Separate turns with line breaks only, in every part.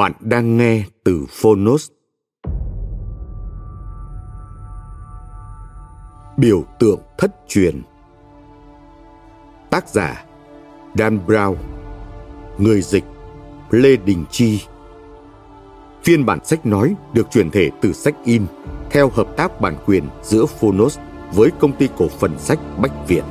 Bạn đang nghe từ Phonos. Biểu tượng thất truyền Tác giả, Dan Brown Người dịch, Lê Đình Chi Phiên bản sách nói được chuyển thể từ sách in theo hợp tác bản quyền giữa Phonos với công ty cổ phần sách Bách Việt.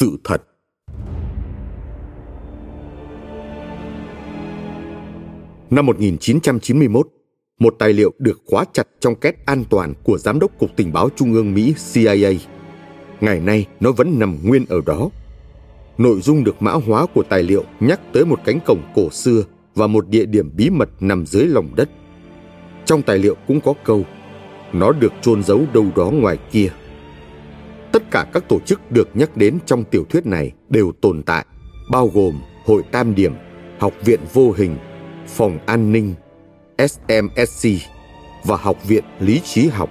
Sự thật Năm 1991, một tài liệu được khóa chặt trong két an toàn của Giám đốc Cục Tình báo Trung ương Mỹ CIA. Ngày nay, nó vẫn nằm nguyên ở đó. Nội dung được mã hóa của tài liệu nhắc tới một cánh cổng cổ xưa và một địa điểm bí mật nằm dưới lòng đất. Trong tài liệu cũng có câu, nó được chôn giấu đâu đó ngoài kia. Tất cả các tổ chức được nhắc đến trong tiểu thuyết này đều tồn tại, bao gồm Hội Tam Điểm, Học viện Vô Hình, Phòng An ninh, SMSC và Học viện Lý trí học.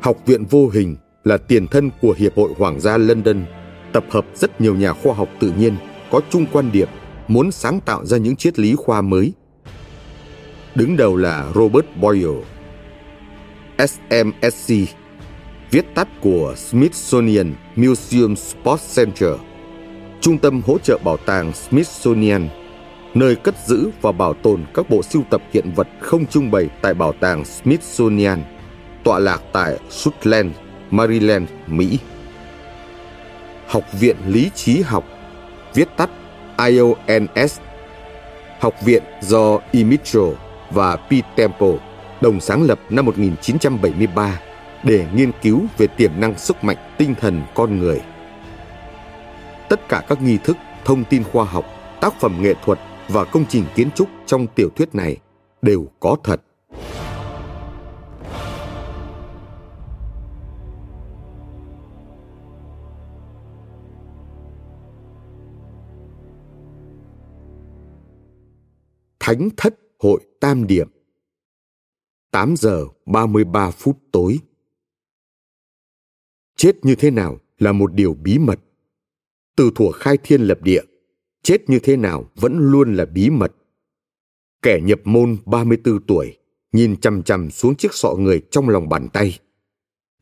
Học viện Vô Hình là tiền thân của Hiệp hội Hoàng gia London, tập hợp rất nhiều nhà khoa học tự nhiên có chung quan điểm muốn sáng tạo ra những triết lý khoa mới. Đứng đầu là Robert Boyle. SMSC viết tắt của Smithsonian Museum Sports Center, trung tâm hỗ trợ bảo tàng Smithsonian, nơi cất giữ và bảo tồn các bộ sưu tập hiện vật không trưng bày tại bảo tàng Smithsonian, tọa lạc tại Suitland, Maryland, Mỹ. Học viện Lý trí học, viết tắt IONS, học viện do E. Mitchell và P. Temple đồng sáng lập năm 1973 để nghiên cứu về tiềm năng sức mạnh tinh thần con người. Tất cả các nghi thức, thông tin khoa học, tác phẩm nghệ thuật và công trình kiến trúc trong tiểu thuyết này đều có thật. Thánh thất hội tam điểm 8 giờ 33 phút tối chết như thế nào là một điều bí mật. Từ thuở khai thiên lập địa, chết như thế nào vẫn luôn là bí mật. Kẻ nhập môn 34 tuổi, nhìn chằm chằm xuống chiếc sọ người trong lòng bàn tay.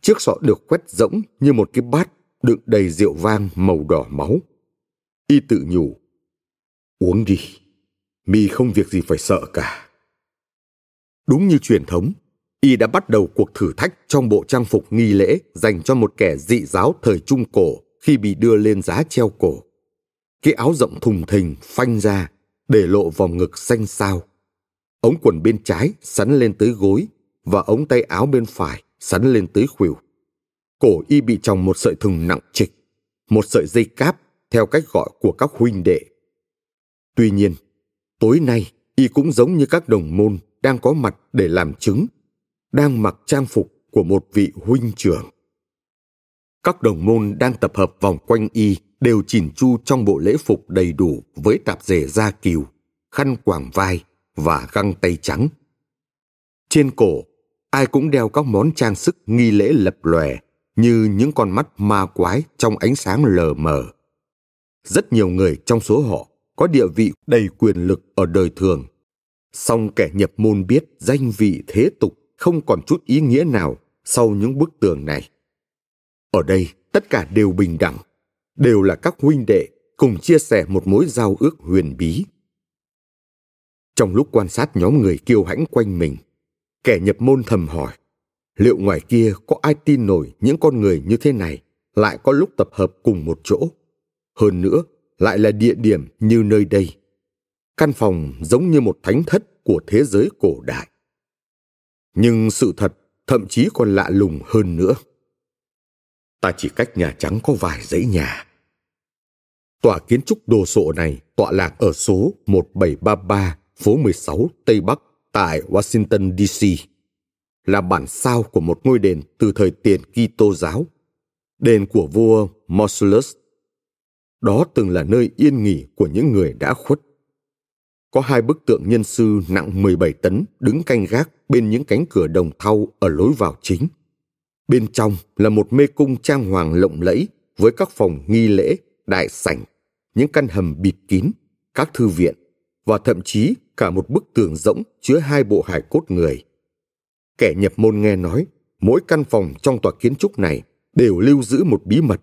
Chiếc sọ được quét rỗng như một cái bát đựng đầy rượu vang màu đỏ máu. Y tự nhủ, uống đi, mi không việc gì phải sợ cả. Đúng như truyền thống y đã bắt đầu cuộc thử thách trong bộ trang phục nghi lễ dành cho một kẻ dị giáo thời Trung Cổ khi bị đưa lên giá treo cổ. cái áo rộng thùng thình phanh ra, để lộ vòng ngực xanh xao. Ống quần bên trái sắn lên tới gối và ống tay áo bên phải sắn lên tới khuỷu. Cổ y bị tròng một sợi thừng nặng trịch, một sợi dây cáp theo cách gọi của các huynh đệ. Tuy nhiên, tối nay y cũng giống như các đồng môn đang có mặt để làm chứng, đang mặc trang phục của một vị huynh trưởng. Các đồng môn đang tập hợp vòng quanh y đều chỉn chu trong bộ lễ phục đầy đủ với tạp dề da kiều, khăn quàng vai và găng tay trắng. Trên cổ, ai cũng đeo các món trang sức nghi lễ lập lòe như những con mắt ma quái trong ánh sáng lờ mờ. Rất nhiều người trong số họ có địa vị đầy quyền lực ở đời thường. Song kẻ nhập môn biết danh vị thế tục không còn chút ý nghĩa nào sau những bức tường này. Ở đây tất cả đều bình đẳng, đều là các huynh đệ cùng chia sẻ một mối giao ước huyền bí. Trong lúc quan sát nhóm người kiêu hãnh quanh mình, kẻ nhập môn thầm hỏi, liệu ngoài kia có ai tin nổi những con người như thế này lại có lúc tập hợp cùng một chỗ? Hơn nữa, lại là địa điểm như nơi đây. Căn phòng giống như một thánh thất của thế giới cổ đại. Nhưng sự thật thậm chí còn lạ lùng hơn nữa. Ta chỉ cách Nhà Trắng có vài dãy nhà. Tòa kiến trúc đồ sộ này tọa lạc ở số 1733 phố 16 Tây Bắc tại Washington, D.C. là bản sao của một ngôi đền từ thời tiền Kitô giáo, đền của vua Mausolus. Đó từng là nơi yên nghỉ của những người đã khuất. Có hai bức tượng nhân sư nặng 17 tấn đứng canh gác bên những cánh cửa đồng thau ở lối vào chính. Bên trong là một mê cung trang hoàng lộng lẫy với các phòng nghi lễ, đại sảnh, những căn hầm bịt kín, các thư viện và thậm chí cả một bức tường rỗng chứa hai bộ hài cốt người. Kẻ nhập môn nghe nói, mỗi căn phòng trong tòa kiến trúc này đều lưu giữ một bí mật.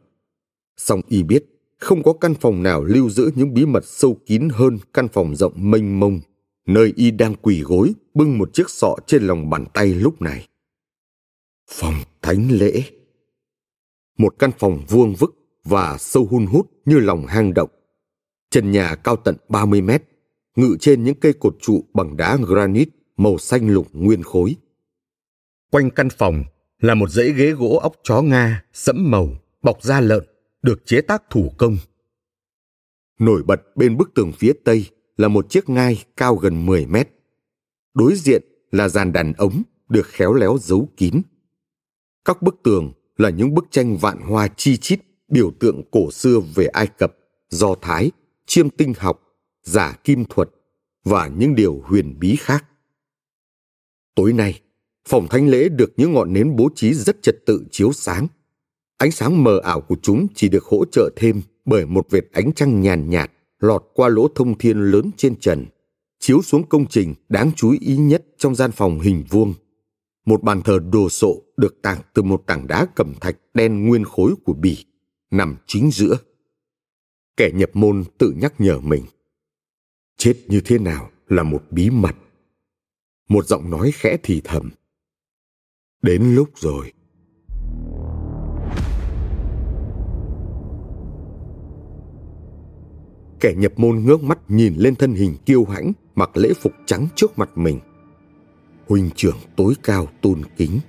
Song y biết, không có căn phòng nào lưu giữ những bí mật sâu kín hơn căn phòng rộng mênh mông, nơi y đang quỳ gối bưng một chiếc sọ trên lòng bàn tay lúc này. Phòng thánh lễ Một căn phòng vuông vức và sâu hun hút như lòng hang động. Trần nhà cao tận 30 mét, ngự trên những cây cột trụ bằng đá granite màu xanh lục nguyên khối. Quanh căn phòng là một dãy ghế gỗ óc chó Nga sẫm màu, bọc da lợn, được chế tác thủ công. Nổi bật bên bức tường phía tây là một chiếc ngai cao gần 10 mét. Đối diện là dàn đàn ống được khéo léo giấu kín. Các bức tường là những bức tranh vạn hoa chi chít biểu tượng cổ xưa về Ai Cập, Do Thái, chiêm tinh học giả kim thuật và những điều huyền bí khác. Tối nay, phòng thánh lễ được những ngọn nến bố trí rất trật tự chiếu sáng. Ánh sáng mờ ảo của chúng chỉ được hỗ trợ thêm bởi một vệt ánh trăng nhàn nhạt lọt qua lỗ thông thiên lớn trên trần, chiếu xuống công trình đáng chú ý nhất trong gian phòng hình vuông. Một bàn thờ đồ sộ được tạc từ một tảng đá cẩm thạch đen nguyên khối của bỉ, nằm chính giữa. Kẻ nhập môn tự nhắc nhở mình chết như thế nào là một bí mật một giọng nói khẽ thì thầm đến lúc rồi kẻ nhập môn ngước mắt nhìn lên thân hình kiêu hãnh mặc lễ phục trắng trước mặt mình huynh trưởng tối cao tôn kính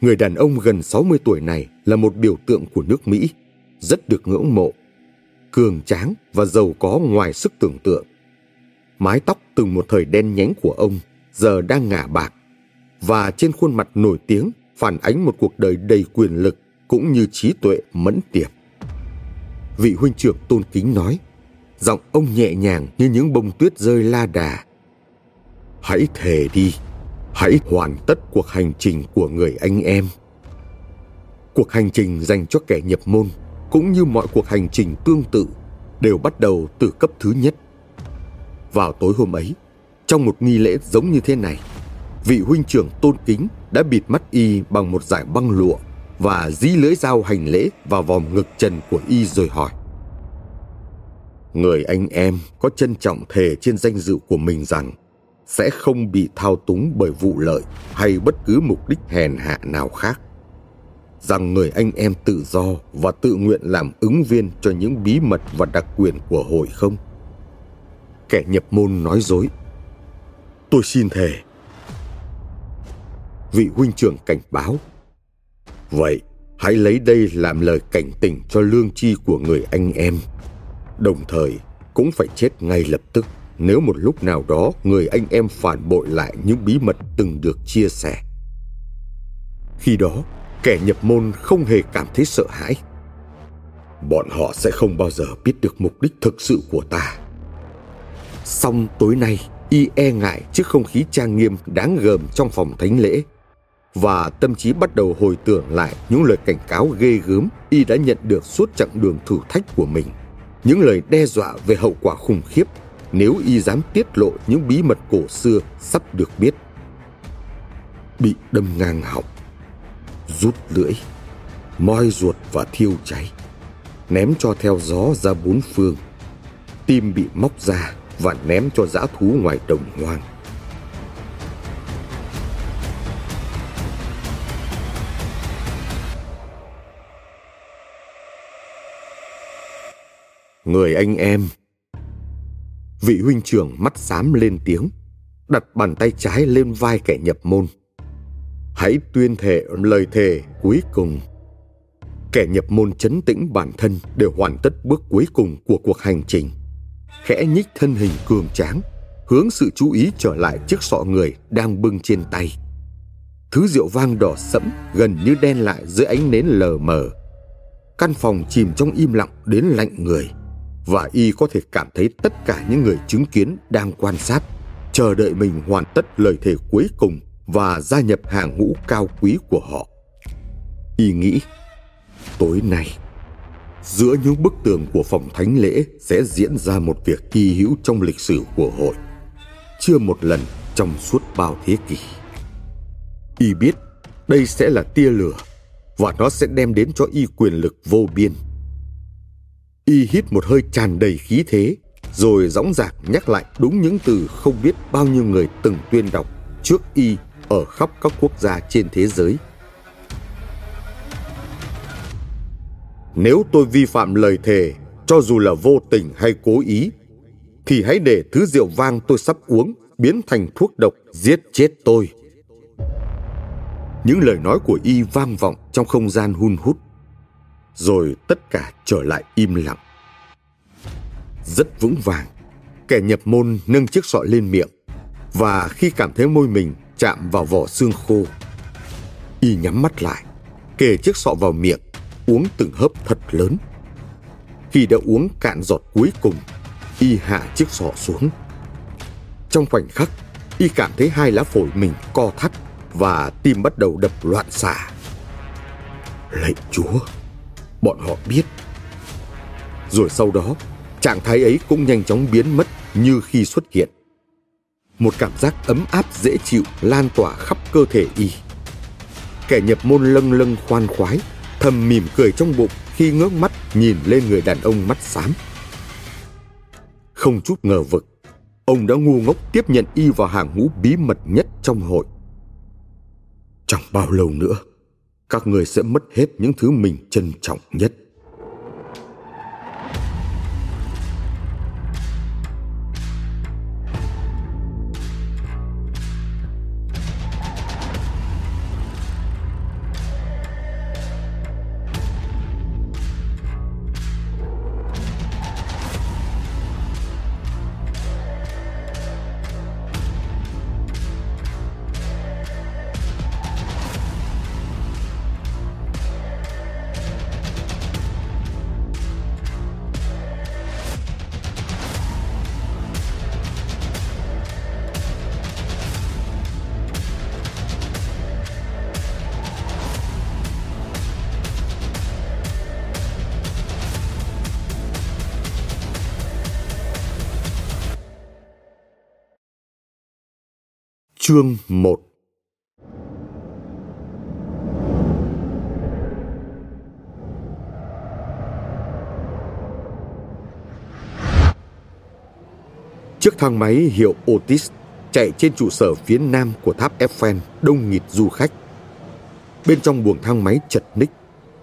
người đàn ông gần 60 tuổi này là một biểu tượng của nước Mỹ, rất được ngưỡng mộ cường tráng và giàu có ngoài sức tưởng tượng. Mái tóc từng một thời đen nhánh của ông giờ đang ngả bạc và trên khuôn mặt nổi tiếng phản ánh một cuộc đời đầy quyền lực cũng như trí tuệ mẫn tiệp. Vị huynh trưởng tôn kính nói, giọng ông nhẹ nhàng như những bông tuyết rơi la đà. Hãy thề đi, hãy hoàn tất cuộc hành trình của người anh em. Cuộc hành trình dành cho kẻ nhập môn cũng như mọi cuộc hành trình tương tự đều bắt đầu từ cấp thứ nhất. Vào tối hôm ấy, trong một nghi lễ giống như thế này, vị huynh trưởng tôn kính đã bịt mắt y bằng một dải băng lụa và dí lưỡi dao hành lễ vào vòng ngực trần của y rồi hỏi. Người anh em có trân trọng thề trên danh dự của mình rằng sẽ không bị thao túng bởi vụ lợi hay bất cứ mục đích hèn hạ nào khác. rằng người anh em tự do và tự nguyện làm ứng viên cho những bí mật và đặc quyền của hội không? Kẻ nhập môn nói dối. Tôi xin thề. Vị huynh trưởng cảnh báo. Vậy, hãy lấy đây làm lời cảnh tỉnh cho lương chi của người anh em. Đồng thời, cũng phải chết ngay lập tức nếu một lúc nào đó người anh em phản bội lại những bí mật từng được chia sẻ. Khi đó, kẻ nhập môn không hề cảm thấy sợ hãi. Bọn họ sẽ không bao giờ biết được mục đích thực sự của ta. Xong tối nay, y e ngại trước không khí trang nghiêm đáng gờm trong phòng thánh lễ và tâm trí bắt đầu hồi tưởng lại những lời cảnh cáo ghê gớm y đã nhận được suốt chặng đường thử thách của mình những lời đe dọa về hậu quả khủng khiếp nếu y dám tiết lộ những bí mật cổ xưa sắp được biết. Bị đâm ngang họng, rút lưỡi, moi ruột và thiêu cháy, ném cho theo gió ra bốn phương, tim bị móc ra và ném cho dã thú ngoài đồng hoang. Người anh em Vị huynh trưởng mắt xám lên tiếng, đặt bàn tay trái lên vai kẻ nhập môn. Hãy tuyên thệ lời thề cuối cùng. Kẻ nhập môn chấn tĩnh bản thân để hoàn tất bước cuối cùng của cuộc hành trình. Khẽ nhích thân hình cường tráng, hướng sự chú ý trở lại chiếc sọ người đang bưng trên tay. Thứ rượu vang đỏ sẫm gần như đen lại dưới ánh nến lờ mờ. Căn phòng chìm trong im lặng đến lạnh người và y có thể cảm thấy tất cả những người chứng kiến đang quan sát, chờ đợi mình hoàn tất lời thề cuối cùng và gia nhập hàng ngũ cao quý của họ. Y nghĩ, tối nay, giữa những bức tường của phòng thánh lễ sẽ diễn ra một việc hy hữu trong lịch sử của hội, chưa một lần trong suốt bao thế kỷ. Y biết đây sẽ là tia lửa và nó sẽ đem đến cho y quyền lực vô biên y hít một hơi tràn đầy khí thế, rồi dõng dạc nhắc lại đúng những từ không biết bao nhiêu người từng tuyên đọc trước y ở khắp các quốc gia trên thế giới. Nếu tôi vi phạm lời thề, cho dù là vô tình hay cố ý, thì hãy để thứ rượu vang tôi sắp uống biến thành thuốc độc giết chết tôi. Những lời nói của y vang vọng trong không gian hun hút rồi tất cả trở lại im lặng. Rất vững vàng, kẻ nhập môn nâng chiếc sọ lên miệng và khi cảm thấy môi mình chạm vào vỏ xương khô, y nhắm mắt lại, kề chiếc sọ vào miệng, uống từng hớp thật lớn. Khi đã uống cạn giọt cuối cùng, y hạ chiếc sọ xuống. Trong khoảnh khắc, y cảm thấy hai lá phổi mình co thắt và tim bắt đầu đập loạn xạ. Lạy Chúa! Bọn họ biết. Rồi sau đó, trạng thái ấy cũng nhanh chóng biến mất như khi xuất hiện. Một cảm giác ấm áp dễ chịu lan tỏa khắp cơ thể y. Kẻ nhập môn lâng lâng khoan khoái, thầm mỉm cười trong bụng khi ngước mắt nhìn lên người đàn ông mắt xám. Không chút ngờ vực, ông đã ngu ngốc tiếp nhận y vào hàng ngũ bí mật nhất trong hội. Chẳng bao lâu nữa, các người sẽ mất hết những thứ mình trân trọng nhất. Chương 1 Chiếc thang máy hiệu Otis chạy trên trụ sở phía nam của tháp Eiffel đông nghịt du khách. bên trong buồng thang máy chật ních,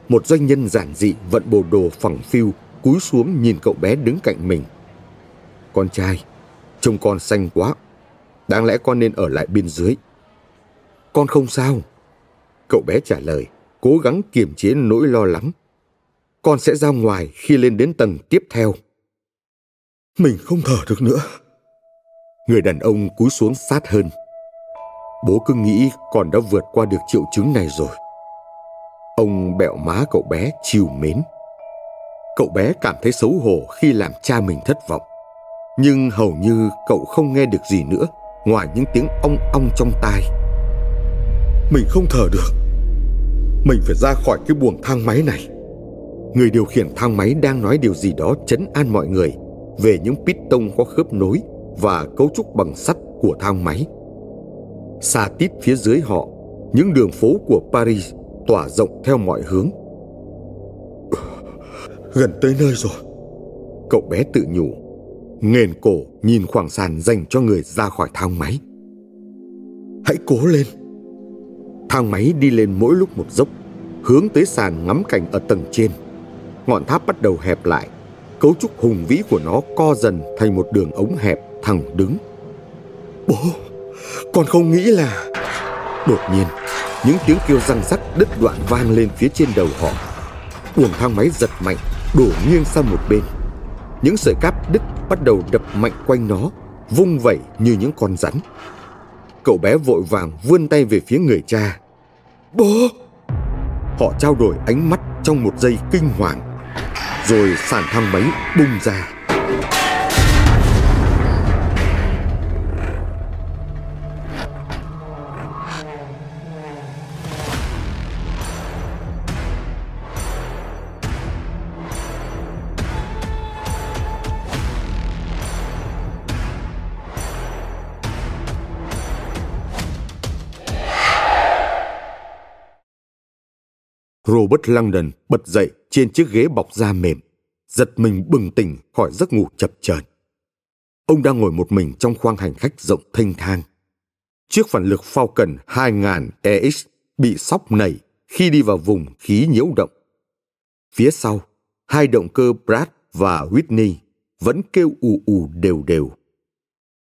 một doanh nhân giản dị vận bộ đồ phẳng phiu cúi xuống nhìn cậu bé đứng cạnh mình. Con trai, trông con xanh quá. Đáng lẽ con nên ở lại bên dưới. Con không sao. Cậu bé trả lời, cố gắng kiềm chế nỗi lo lắng. Con sẽ ra ngoài khi lên đến tầng tiếp theo. Mình không thở được nữa. Người đàn ông cúi xuống sát hơn. Bố cứ nghĩ con đã vượt qua được triệu chứng này rồi. Ông bẹo má cậu bé chiều mến. Cậu bé cảm thấy xấu hổ khi làm cha mình thất vọng. Nhưng hầu như cậu không nghe được gì nữa ngoài những tiếng ong ong trong tai. Mình không thở được. Mình phải ra khỏi cái buồng thang máy này. Người điều khiển thang máy đang nói điều gì đó chấn an mọi người về những piston có khớp nối và cấu trúc bằng sắt của thang máy. Xa tít phía dưới họ, những đường phố của Paris tỏa rộng theo mọi hướng. Gần tới nơi rồi. Cậu bé tự nhủ, nghền cổ nhìn khoảng sàn dành cho người ra khỏi thang máy. Hãy cố lên. Thang máy đi lên mỗi lúc một dốc, hướng tới sàn ngắm cảnh ở tầng trên. Ngọn tháp bắt đầu hẹp lại, cấu trúc hùng vĩ của nó co dần thành một đường ống hẹp thẳng đứng. Bố, con không nghĩ là... Đột nhiên, những tiếng kêu răng rắc đứt đoạn vang lên phía trên đầu họ. Buồng thang máy giật mạnh, đổ nghiêng sang một bên. Những sợi cáp đứt bắt đầu đập mạnh quanh nó, vung vẩy như những con rắn. Cậu bé vội vàng vươn tay về phía người cha. Bố! Họ trao đổi ánh mắt trong một giây kinh hoàng. Rồi sàn thang máy bung ra. Robert Langdon bật dậy trên chiếc ghế bọc da mềm, giật mình bừng tỉnh khỏi giấc ngủ chập chờn. Ông đang ngồi một mình trong khoang hành khách rộng thênh thang. Chiếc phản lực Falcon 2000 EX bị sóc nảy khi đi vào vùng khí nhiễu động. Phía sau, hai động cơ Pratt và Whitney vẫn kêu ù ù đều đều.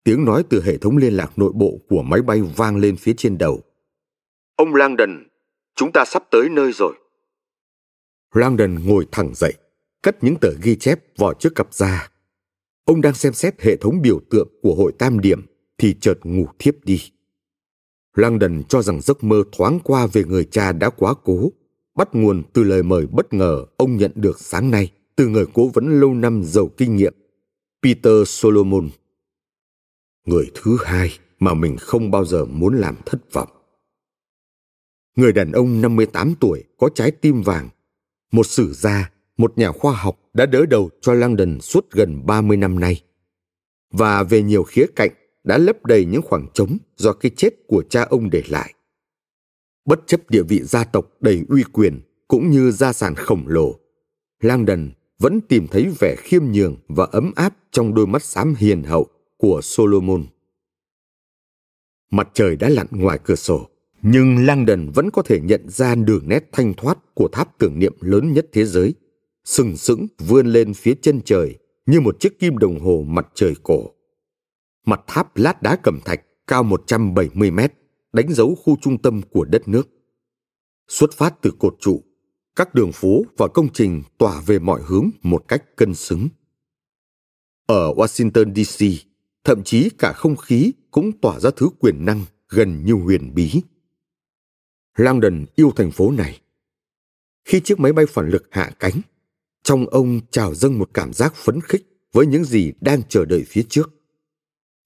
Tiếng nói từ hệ thống liên lạc nội bộ của máy bay vang lên phía trên đầu. Ông Langdon, chúng ta sắp tới nơi rồi. Langdon ngồi thẳng dậy, cất những tờ ghi chép vào trước cặp da. Ông đang xem xét hệ thống biểu tượng của hội tam điểm thì chợt ngủ thiếp đi. Langdon cho rằng giấc mơ thoáng qua về người cha đã quá cố, bắt nguồn từ lời mời bất ngờ ông nhận được sáng nay từ người cố vấn lâu năm giàu kinh nghiệm, Peter Solomon. Người thứ hai mà mình không bao giờ muốn làm thất vọng. Người đàn ông 58 tuổi có trái tim vàng một sử gia, một nhà khoa học đã đỡ đầu cho Langdon suốt gần 30 năm nay. Và về nhiều khía cạnh đã lấp đầy những khoảng trống do cái chết của cha ông để lại. Bất chấp địa vị gia tộc đầy uy quyền cũng như gia sản khổng lồ, Langdon vẫn tìm thấy vẻ khiêm nhường và ấm áp trong đôi mắt xám hiền hậu của Solomon. Mặt trời đã lặn ngoài cửa sổ nhưng Langdon vẫn có thể nhận ra đường nét thanh thoát của tháp tưởng niệm lớn nhất thế giới, sừng sững vươn lên phía chân trời như một chiếc kim đồng hồ mặt trời cổ. Mặt tháp lát đá cẩm thạch cao 170 mét, đánh dấu khu trung tâm của đất nước. Xuất phát từ cột trụ, các đường phố và công trình tỏa về mọi hướng một cách cân xứng. Ở Washington DC, thậm chí cả không khí cũng tỏa ra thứ quyền năng gần như huyền bí Langdon yêu thành phố này. Khi chiếc máy bay phản lực hạ cánh, trong ông trào dâng một cảm giác phấn khích với những gì đang chờ đợi phía trước.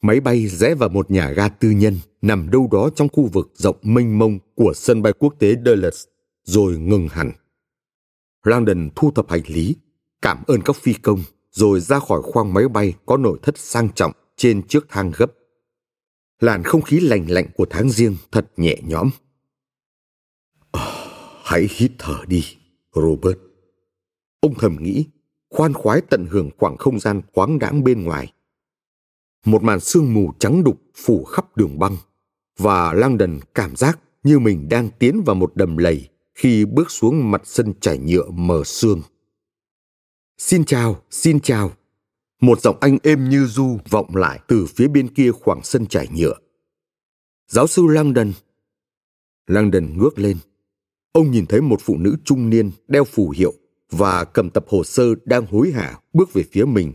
Máy bay rẽ vào một nhà ga tư nhân nằm đâu đó trong khu vực rộng mênh mông của sân bay quốc tế Dulles, rồi ngừng hẳn. Langdon thu thập hành lý, cảm ơn các phi công, rồi ra khỏi khoang máy bay có nội thất sang trọng trên chiếc thang gấp. Làn không khí lành lạnh của tháng riêng thật nhẹ nhõm. Hãy hít thở đi, Robert. Ông thầm nghĩ, khoan khoái tận hưởng khoảng không gian khoáng đãng bên ngoài. Một màn sương mù trắng đục phủ khắp đường băng và Langdon cảm giác như mình đang tiến vào một đầm lầy khi bước xuống mặt sân trải nhựa mờ sương. Xin chào, xin chào. Một giọng anh êm như du vọng lại từ phía bên kia khoảng sân trải nhựa. Giáo sư Langdon. Langdon ngước lên. Ông nhìn thấy một phụ nữ trung niên đeo phù hiệu và cầm tập hồ sơ đang hối hả bước về phía mình,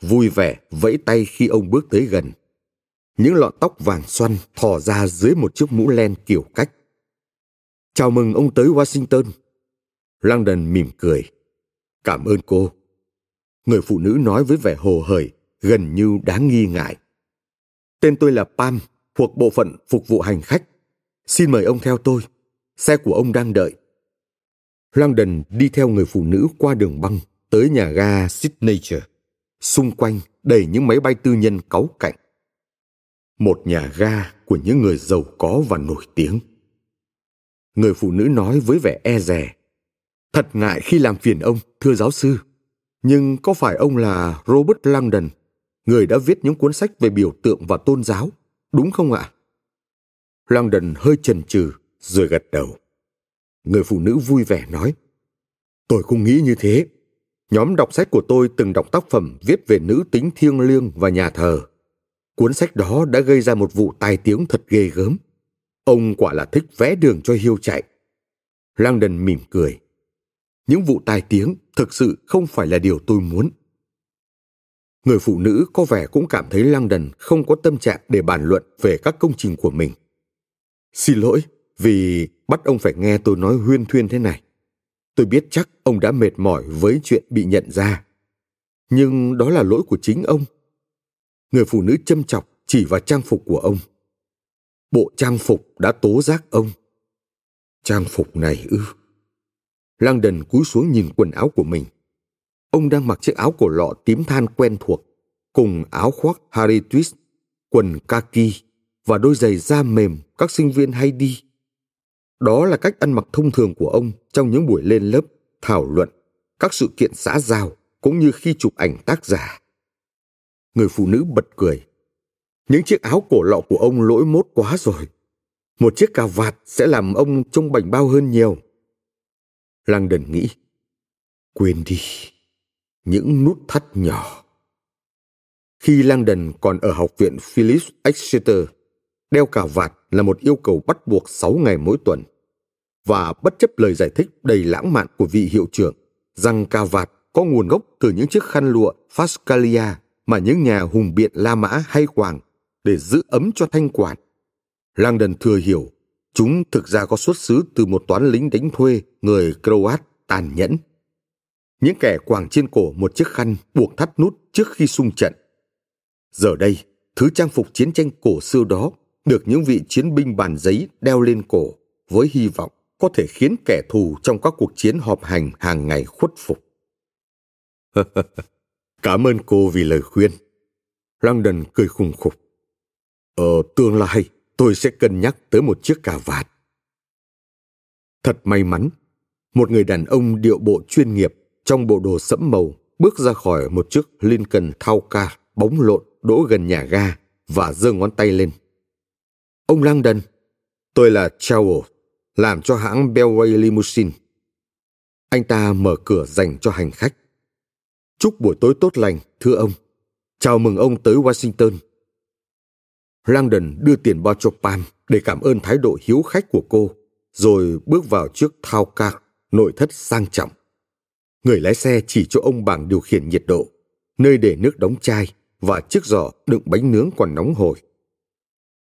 vui vẻ vẫy tay khi ông bước tới gần. Những lọn tóc vàng xoăn thò ra dưới một chiếc mũ len kiểu cách. Chào mừng ông tới Washington. Langdon mỉm cười. Cảm ơn cô. Người phụ nữ nói với vẻ hồ hởi, gần như đáng nghi ngại. Tên tôi là Pam, thuộc bộ phận phục vụ hành khách. Xin mời ông theo tôi. Xe của ông đang đợi. Langdon đi theo người phụ nữ qua đường băng tới nhà ga Signature. Xung quanh đầy những máy bay tư nhân cáu cạnh. Một nhà ga của những người giàu có và nổi tiếng. Người phụ nữ nói với vẻ e dè. Thật ngại khi làm phiền ông, thưa giáo sư. Nhưng có phải ông là Robert Langdon, người đã viết những cuốn sách về biểu tượng và tôn giáo, đúng không ạ? Langdon hơi chần chừ rồi gật đầu. Người phụ nữ vui vẻ nói, Tôi không nghĩ như thế. Nhóm đọc sách của tôi từng đọc tác phẩm viết về nữ tính thiêng liêng và nhà thờ. Cuốn sách đó đã gây ra một vụ tai tiếng thật ghê gớm. Ông quả là thích vẽ đường cho hiêu chạy. Langdon mỉm cười. Những vụ tai tiếng thực sự không phải là điều tôi muốn. Người phụ nữ có vẻ cũng cảm thấy Langdon không có tâm trạng để bàn luận về các công trình của mình. Xin lỗi vì bắt ông phải nghe tôi nói huyên thuyên thế này. Tôi biết chắc ông đã mệt mỏi với chuyện bị nhận ra. Nhưng đó là lỗi của chính ông. Người phụ nữ châm chọc chỉ vào trang phục của ông. Bộ trang phục đã tố giác ông. Trang phục này ư. lang đần cúi xuống nhìn quần áo của mình. Ông đang mặc chiếc áo cổ lọ tím than quen thuộc, cùng áo khoác Harry Twist, quần kaki và đôi giày da mềm các sinh viên hay đi. Đó là cách ăn mặc thông thường của ông trong những buổi lên lớp, thảo luận, các sự kiện xã giao cũng như khi chụp ảnh tác giả. Người phụ nữ bật cười. Những chiếc áo cổ lọ của ông lỗi mốt quá rồi. Một chiếc cà vạt sẽ làm ông trông bảnh bao hơn nhiều. Langdon nghĩ, quên đi, những nút thắt nhỏ. Khi Langdon còn ở học viện Phillips Exeter, đeo cà vạt là một yêu cầu bắt buộc 6 ngày mỗi tuần. Và bất chấp lời giải thích đầy lãng mạn của vị hiệu trưởng rằng cà vạt có nguồn gốc từ những chiếc khăn lụa Fascalia mà những nhà hùng biện La Mã hay quàng để giữ ấm cho thanh quản. Langdon thừa hiểu chúng thực ra có xuất xứ từ một toán lính đánh thuê người Croat tàn nhẫn. Những kẻ quàng trên cổ một chiếc khăn buộc thắt nút trước khi xung trận. Giờ đây, thứ trang phục chiến tranh cổ xưa đó được những vị chiến binh bàn giấy đeo lên cổ với hy vọng có thể khiến kẻ thù trong các cuộc chiến họp hành hàng ngày khuất phục. Cảm ơn cô vì lời khuyên. Langdon cười khùng khục. Ở tương lai, tôi sẽ cân nhắc tới một chiếc cà vạt. Thật may mắn, một người đàn ông điệu bộ chuyên nghiệp trong bộ đồ sẫm màu bước ra khỏi một chiếc Lincoln thao ca bóng lộn đỗ gần nhà ga và giơ ngón tay lên. Ông Langdon, tôi là Charles, làm cho hãng Bellway Limousine. Anh ta mở cửa dành cho hành khách. Chúc buổi tối tốt lành, thưa ông. Chào mừng ông tới Washington. Langdon đưa tiền bao cho Pam để cảm ơn thái độ hiếu khách của cô, rồi bước vào trước thao ca, nội thất sang trọng. Người lái xe chỉ cho ông bảng điều khiển nhiệt độ, nơi để nước đóng chai và chiếc giỏ đựng bánh nướng còn nóng hổi.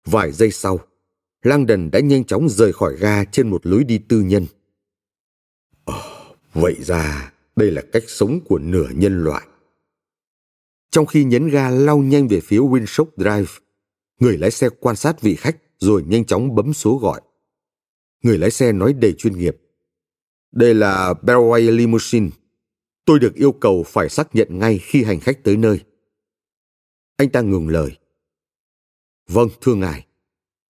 Vài giây sau, Langdon đã nhanh chóng rời khỏi ga trên một lối đi tư nhân. Ồ, vậy ra đây là cách sống của nửa nhân loại. Trong khi nhấn ga lao nhanh về phía Winshop Drive, người lái xe quan sát vị khách rồi nhanh chóng bấm số gọi. Người lái xe nói đầy chuyên nghiệp. Đây là Bellway Limousine. Tôi được yêu cầu phải xác nhận ngay khi hành khách tới nơi. Anh ta ngừng lời. Vâng, thưa ngài.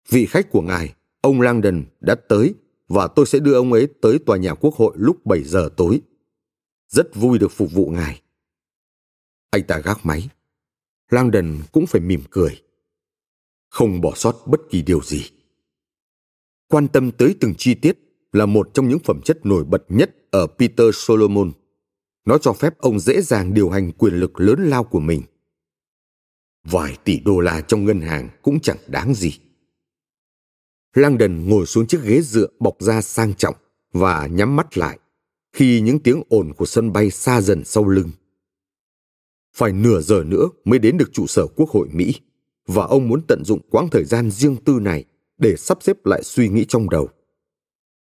Vị khách của ngài, ông Langdon, đã tới và tôi sẽ đưa ông ấy tới tòa nhà quốc hội lúc 7 giờ tối. Rất vui được phục vụ ngài. Anh ta gác máy. Langdon cũng phải mỉm cười. Không bỏ sót bất kỳ điều gì. Quan tâm tới từng chi tiết là một trong những phẩm chất nổi bật nhất ở Peter Solomon. Nó cho phép ông dễ dàng điều hành quyền lực lớn lao của mình. Vài tỷ đô la trong ngân hàng cũng chẳng đáng gì. Langdon ngồi xuống chiếc ghế dựa bọc da sang trọng và nhắm mắt lại khi những tiếng ồn của sân bay xa dần sau lưng. Phải nửa giờ nữa mới đến được trụ sở Quốc hội Mỹ và ông muốn tận dụng quãng thời gian riêng tư này để sắp xếp lại suy nghĩ trong đầu.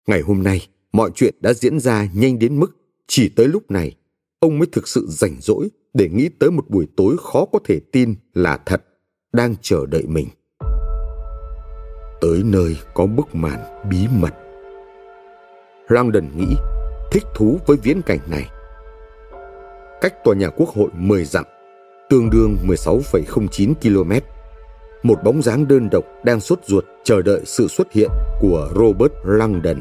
Ngày hôm nay, mọi chuyện đã diễn ra nhanh đến mức chỉ tới lúc này, ông mới thực sự rảnh rỗi để nghĩ tới một buổi tối khó có thể tin là thật đang chờ đợi mình. Tới nơi có bức màn bí mật. Langdon nghĩ thích thú với viễn cảnh này. Cách tòa nhà quốc hội 10 dặm, tương đương 16,09 km, một bóng dáng đơn độc đang sốt ruột chờ đợi sự xuất hiện của Robert Langdon.